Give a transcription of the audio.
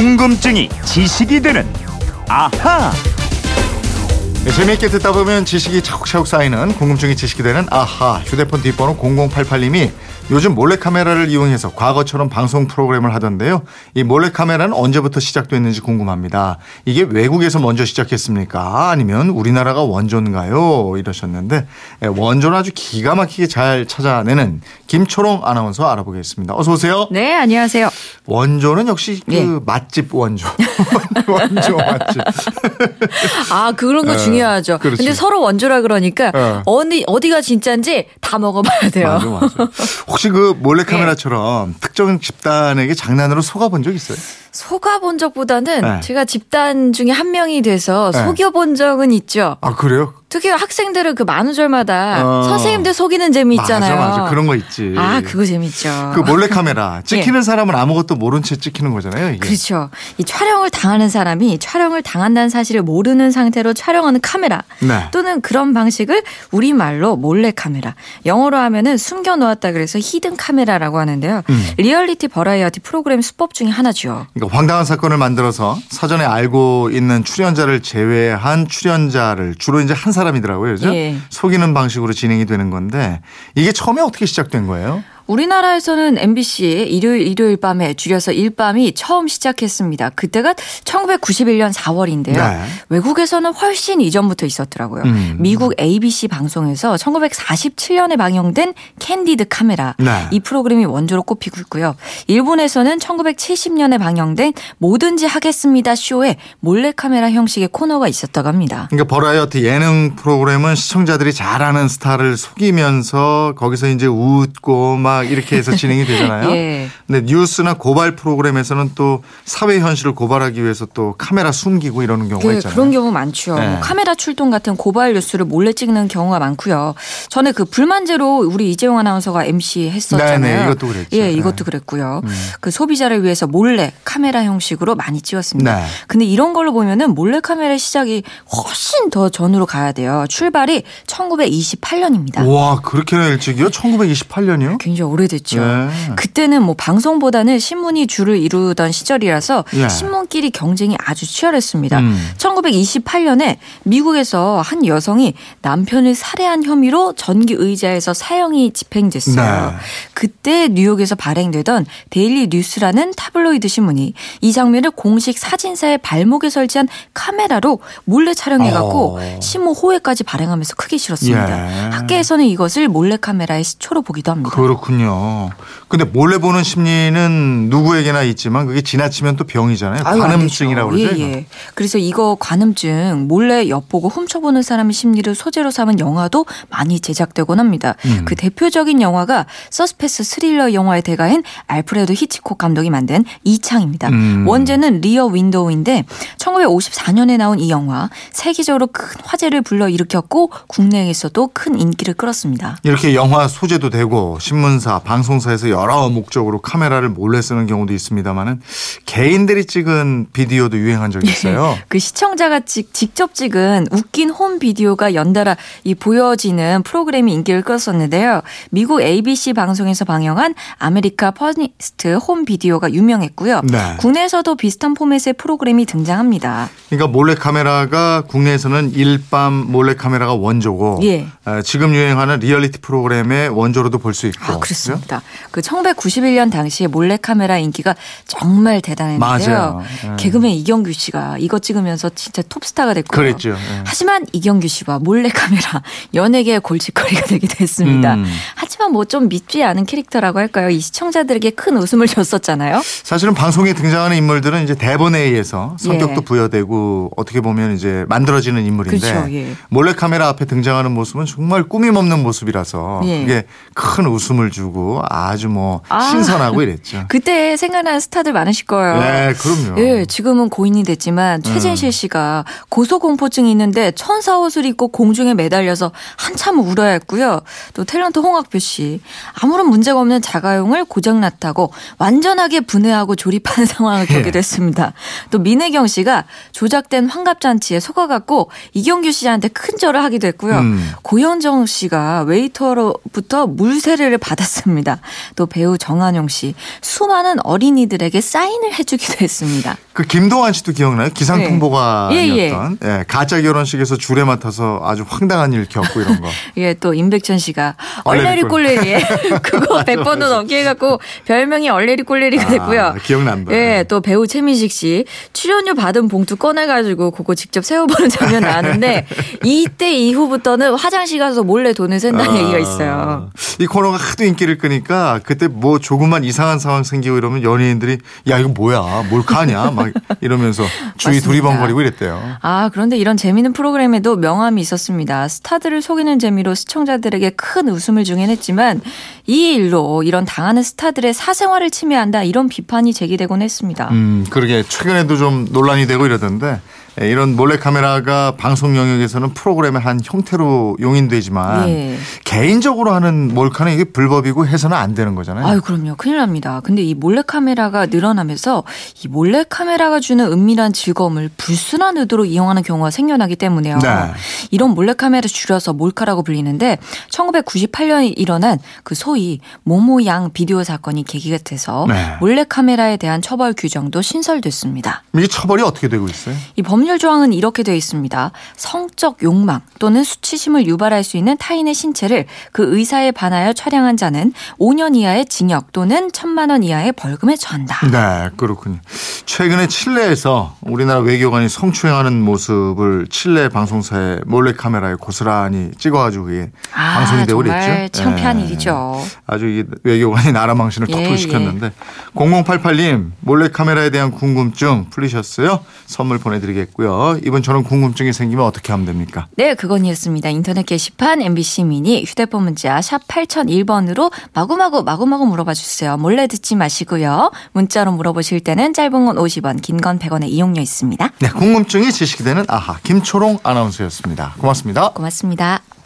궁금증이 지식이 되는 아하. 네, 재미있게 듣다 보면 지식이 차곡차곡 쌓이는 궁금증이 지식이 되는 아하 휴대폰 뒷번호 0088님이 요즘 몰래카메라를 이용해서 과거처럼 방송 프로그램을 하던데요. 이 몰래카메라는 언제부터 시작됐는지 궁금합니다. 이게 외국에서 먼저 시작했습니까? 아니면 우리나라가 원조인가요? 이러셨는데 예, 원조는 아주 기가 막히게 잘 찾아내는 김초롱 아나운서 알아보겠습니다. 어서 오세요. 네, 안녕하세요. 원조는 역시 그 예. 맛집 원조. 원조 맛집. 아, 그런 거 예, 중요하죠. 그렇지. 근데 서로 원조라 그러니까 예. 어디 어디가 진짜인지 다 먹어봐야 돼요. 맞아, 맞아. 혹시 그 몰래 카메라처럼 특정 집단에게 장난으로 속아본 적 있어요? 속아본 적보다는 네. 제가 집단 중에 한 명이 돼서 네. 속여본 적은 있죠. 아, 그래요? 특히 학생들은 그 만우절마다 어. 선생님들 속이는 재미 있잖아요. 맞아, 맞아. 그런 거 있지. 아, 그거 재밌죠. 그 몰래카메라 찍히는 사람은 아무것도 모른 채 찍히는 거잖아요. 이게. 그렇죠. 이 촬영을 당하는 사람이 촬영을 당한다는 사실을 모르는 상태로 촬영하는 카메라 네. 또는 그런 방식을 우리말로 몰래 카메라, 영어로 하면은 숨겨 놓았다 그래서 hidden camera라고 하는데요. 음. 리얼리티 버라이어티 프로그램 수법 중에 하나죠. 그러니까 황당한 사건을 만들어서 사전에 알고 있는 출연자를 제외한 출연자를 주로 이제 한 사람이더라고요. 그죠? 예. 속이는 방식으로 진행이 되는 건데 이게 처음에 어떻게 시작된 거예요? 우리나라에서는 MBC 일요일 일요일 밤에 줄여서 일밤이 처음 시작했습니다. 그때가 1991년 4월인데요. 네. 외국에서는 훨씬 이전부터 있었더라고요. 음. 미국 ABC 방송에서 1947년에 방영된 Candid Camera 네. 이 프로그램이 원조로 꼽히고 있고요. 일본에서는 1970년에 방영된 뭐든지 하겠습니다 쇼에 몰래카메라 형식의 코너가 있었다고 합니다. 그러니까 버라이어티 예능 프로그램은 시청자들이 잘 아는 스타를 속이면서 거기서 이제 웃고 막 이렇게 해서 진행이 되잖아요. 예. 근데 뉴스나 고발 프로그램에서는 또 사회 현실을 고발하기 위해서 또 카메라 숨기고 이러는 경우가 그, 있잖아요. 그런 경우 많죠. 네. 뭐 카메라 출동 같은 고발 뉴스를 몰래 찍는 경우가 많고요. 전에 그 불만제로 우리 이재용 아나운서가 MC 했었잖아요. 네네, 이것도 그랬죠. 예, 네. 이것도 그랬고요. 그 소비자를 위해서 몰래 카메라 형식으로 많이 찍었습니다. 네. 근데 이런 걸로 보면은 몰래 카메라 시작이 훨씬 더 전으로 가야 돼요. 출발이 1928년입니다. 와 그렇게 일찍이요? 1928년이요? 굉장히 오래됐죠. 네. 그때는 뭐 방송보다는 신문이 주를 이루던 시절이라서 예. 신문끼리 경쟁이 아주 치열했습니다. 음. 1928년에 미국에서 한 여성이 남편을 살해한 혐의로 전기 의자에서 사형이 집행됐어요. 네. 그때 뉴욕에서 발행되던 데일리 뉴스라는 타블로이드 신문이 이 장면을 공식 사진사의 발목에 설치한 카메라로 몰래 촬영해갖고 어. 신문 호외까지 발행하면서 크게 실었습니다. 예. 학계에서는 이것을 몰래 카메라의 시초로 보기도 합니다. 그렇군요. 근데 몰래 보는 심리는 누구에게나 있지만 그게 지나치면 또 병이잖아요. 아유, 안 관음증이라고. 그러죠. 예? 예. 그래서 이거 관음증 몰래 엿보고 훔쳐보는 사람의 심리를 소재로 삼은 영화도 많이 제작되곤 합니다. 음. 그 대표적인 영화가 서스펜스 스릴러 영화의 대가인 알프레드 히치콕 감독이 만든 이창입니다. 음. 원제는 Rear Window인데 1954년에 나온 이 영화 세계적으로 큰 화제를 불러일으켰고 국내에서도 큰 인기를 끌었습니다. 이렇게 영화 소재도 되고 신문사, 방송사에서 여러 목적으로 카메라를 몰래 쓰는 경우도 있습니다만은 개인들이 찍은 비디오도 유행한 적이 있어요. 그 시청자가 찍, 직접 찍은 웃긴 홈 비디오가 연달아 이 보여지는 프로그램이 인기를 끌었었는데요. 미국 ABC 방송에서 방영한 America Funniest Home Video가 유명했고요. 네. 국내에서도 비슷한 포맷의 프로그램이 등장합니다. 그러니까 몰래 카메라가 국내에서는 일밤 몰래 카메라가 원조고 예. 어, 지금 유행하는 리얼리티 프로그램의 원조로도 볼 수 있고 아, 그렇습니다. 그 1991년 당시에 몰래카메라 인기가 정말 대단했는데요. 예. 개그맨 이경규 씨가 이거 찍으면서 진짜 톱스타가 됐고요. 그랬죠. 예. 하지만 이경규 씨와 몰래카메라 연예계의 골칫거리가 되기도 했습니다. 음. 하지만 뭐 좀 밉지 않은 캐릭터라고 할까요? 이 시청자들에게 큰 웃음을 줬었잖아요. 사실은 방송에 등장하는 인물들은 이제 대본에 의해서 성격도 예. 부여되고 어떻게 보면 이제 만들어지는 인물인데 그렇죠, 예. 몰래 카메라 앞에 등장하는 모습은 정말 꾸밈 없는 모습이라서 예. 그게 큰 웃음을 주고 아주 뭐 아. 신선하고 이랬죠. 그때 생각나는 스타들 많으실 거예요. 네, 그럼요. 예, 지금은 고인이 됐지만 최진실 씨가 고소공포증이 있는데 천사 옷을 입고 공중에 매달려서 한참 울어야 했고요. 또 탤런트 홍학표 씨 아무런 문제가 없는 자가용을 고장났다고 완전하게 분해하고 조립하는 상황을 겪게 됐습니다. 또 민혜경 씨가 조작된 환갑잔치에 속아갖고 이경규 씨한테 큰 절을 하기도 했고요. 음. 고현정 씨가 웨이터로부터 물세례를 받았 습니다. 또 배우 정한용 씨 수많은 어린이들에게 사인을 해주기도 했습니다. 그 김동완 씨도 기억나요? 기상통보관이었던 예, 예, 가짜 결혼식에서 줄에 맡아서 아주 황당한 일 겪고 이런 거. 예, 또 임백천 씨가 얼레리 꼴레리 그거 100번도 넘게 해갖고 별명이 얼레리 꼴레리가 됐고요. 아, 기억난다. 예, 또 배우 최민식 씨 출연료 받은 봉투 꺼내가지고 그거 직접 세워보는 장면 나왔는데 이때 이후부터는 화장실 가서 몰래 돈을 센다는 얘기가 있어요. 이 코너가 하도 인기를 끄니까 그때 뭐 조금만 이상한 상황 생기고 이러면 연예인들이 야 이거 뭐야 몰카냐 막 이러면서 주위. 두리번거리고 이랬대요. 아, 그런데 이런 재미있는 프로그램에도 명함이 있었습니다. 스타들을 속이는 재미로 시청자들에게 큰 웃음을 주긴 했지만 이 일로 이런 당하는 스타들의 사생활을 침해한다 이런 비판이 제기되곤 했습니다. 음 그러게 최근에도 좀 논란이 되고 이러던데 예, 이런 몰래카메라가 방송 영역에서는 프로그램의 한 형태로 용인되지만 예. 개인적으로 하는 몰카는 이게 불법이고 해서는 안 되는 거잖아요. 아유, 그럼요. 큰일 납니다. 근데 이 몰래카메라가 늘어나면서 이 몰래카메라가 주는 은밀한 즐거움을 불순한 의도로 이용하는 경우가 생겨나기 때문에요. 네. 이런 몰래카메라 줄여서 몰카라고 불리는데 1998년에 일어난 그 소위 모모양 비디오 사건이 계기가 돼서 네. 몰래카메라에 대한 처벌 규정도 신설됐습니다. 이게 처벌이 어떻게 되고 있어요? 이 법률 조항은 이렇게 되어 있습니다. 성적 욕망 또는 수치심을 유발할 수 있는 타인의 신체를 그 의사에 반하여 촬영한 자는 5년 이하의 징역 또는 1천만 원 이하의 벌금에 처한다. 네, 그렇군요. 최근에 칠레에서 우리나라 외교관이 성추행하는 모습을 칠레 방송사의 몰래카메라에 고스란히 찍어가지고 아, 방송이 되고 정말 그랬죠. 창피한 예. 일이죠. 아주 이 외교관이 나라 망신을 예, 톡톡 시켰는데 0088님 몰래카메라에 대한 궁금증 풀리셨어요? 선물 보내드리겠고요. 이번 저런 궁금증이 생기면 어떻게 하면 됩니까? 네, 그건 이었습니다. 인터넷 게시판 MBC 미니 휴대폰 문자 샵 8001번으로 마구마구 마구마구 물어봐 주세요. 몰래 듣지 마시고요. 문자로 물어보실 때는 짧은 건 50원, 긴 건 100원의 이용료 있습니다. 네, 궁금증이 지식이 되는 아하 김초롱 아나운서였습니다. 고맙습니다. 고맙습니다.